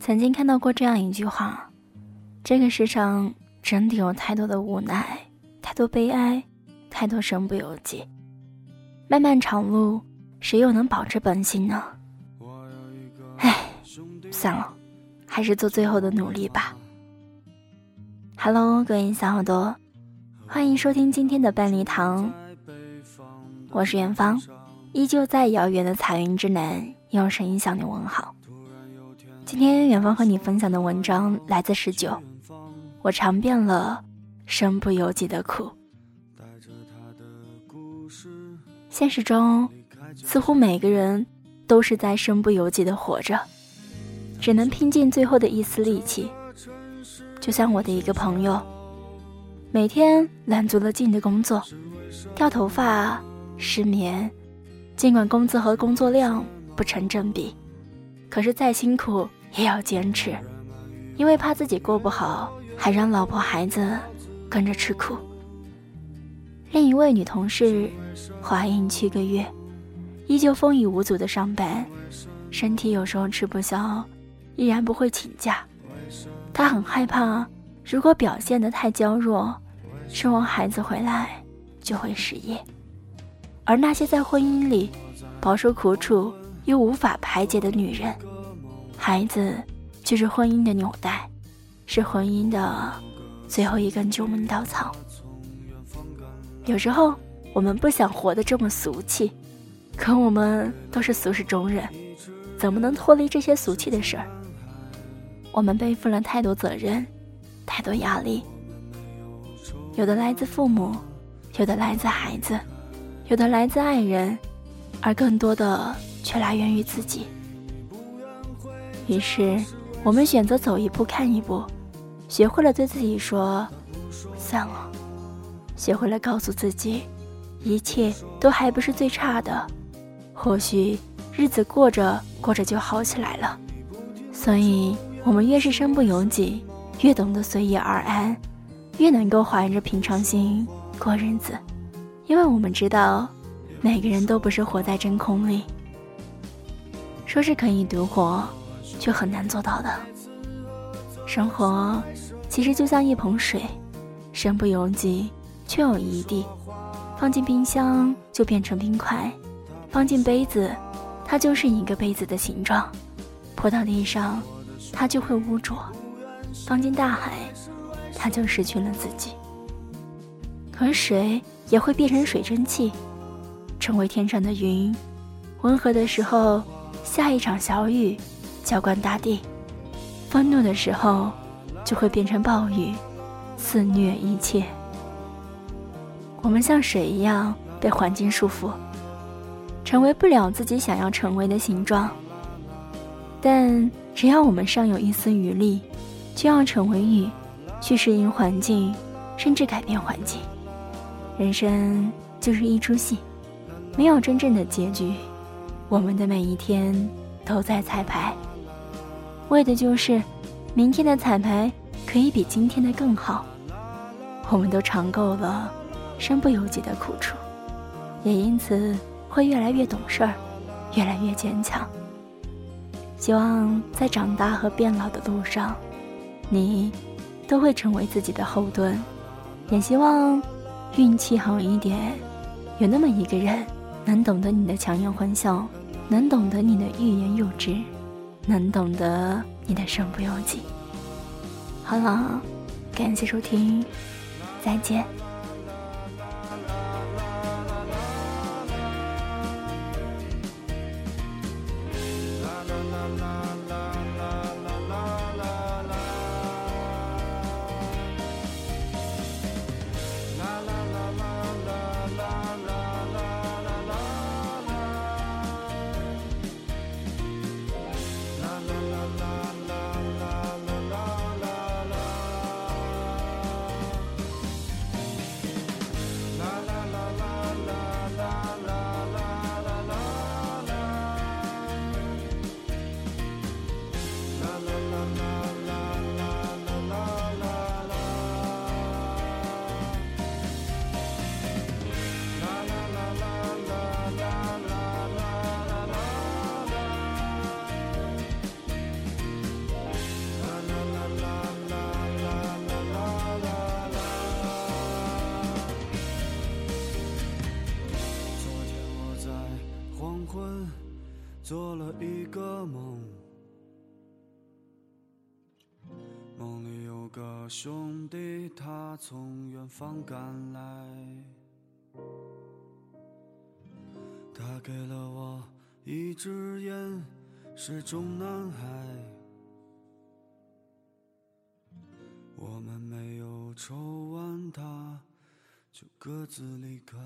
曾经看到过这样一句话：这个世上真的有太多的无奈，太多悲哀，太多身不由己。漫漫长路，谁又能保持本心呢？唉，算了，还是做最后的努力吧。Hello，各位小耳朵，欢迎收听今天的半粒糖，我是远方，依旧在遥远的彩云之南，用声音向你问好。今天远方和你分享的文章来自十九，我尝遍了身不由己的苦。现实中，似乎每个人都是在身不由己的活着，只能拼尽最后的一丝力气。就像我的一个朋友，每天揽足了劲的工作，掉头发、失眠，尽管工资和工作量不成正比，可是再辛苦。也要坚持，因为怕自己过不好，还让老婆孩子跟着吃苦。另一位女同事怀孕七个月，依旧风雨无阻的上班，身体有时候吃不消，依然不会请假。她很害怕，如果表现得太娇弱，生完孩子回来就会失业。而那些在婚姻里饱受苦楚又无法排解的女人。孩子就是婚姻的纽带，是婚姻的最后一根救命稻草。有时候我们不想活得这么俗气，可我们都是俗世中人，怎么能脱离这些俗气的事儿？我们背负了太多责任，太多压力，有的来自父母，有的来自孩子，有的来自爱人，而更多的却来源于自己。于是，我们选择走一步看一步，学会了对自己说“算了”，学会了告诉自己，一切都还不是最差的，或许日子过着过着就好起来了。所以，我们越是身不由己，越懂得随遇而安，越能够怀着平常心过日子，因为我们知道，每个人都不是活在真空里。说是可以独活。是很难做到的。生活其实就像一盆水，身不由己，却有余地。放进冰箱就变成冰块，放进杯子，它就是一个杯子的形状。泼到地上，它就会污浊；放进大海，它就失去了自己。可水也会变成水蒸气，成为天上的云。温和的时候，下一场小雨。浇灌大地，愤怒的时候就会变成暴雨，肆虐一切。我们像水一样被环境束缚，成为不了自己想要成为的形状。但只要我们尚有一丝余力，就要成为雨，去适应环境，甚至改变环境。人生就是一出戏，没有真正的结局。我们的每一天都在彩排。为的就是，明天的彩排可以比今天的更好。我们都尝够了身不由己的苦楚，也因此会越来越懂事儿，越来越坚强。希望在长大和变老的路上，你都会成为自己的后盾。也希望运气好一点，有那么一个人能懂得你的强颜欢笑，能懂得你的欲言又止。能懂得你的身不由己。好了，感谢收听，再见。做了一个梦，梦里有个兄弟，他从远方赶来，他给了我一支烟，是中南海，我们没有抽完它。就各自离开。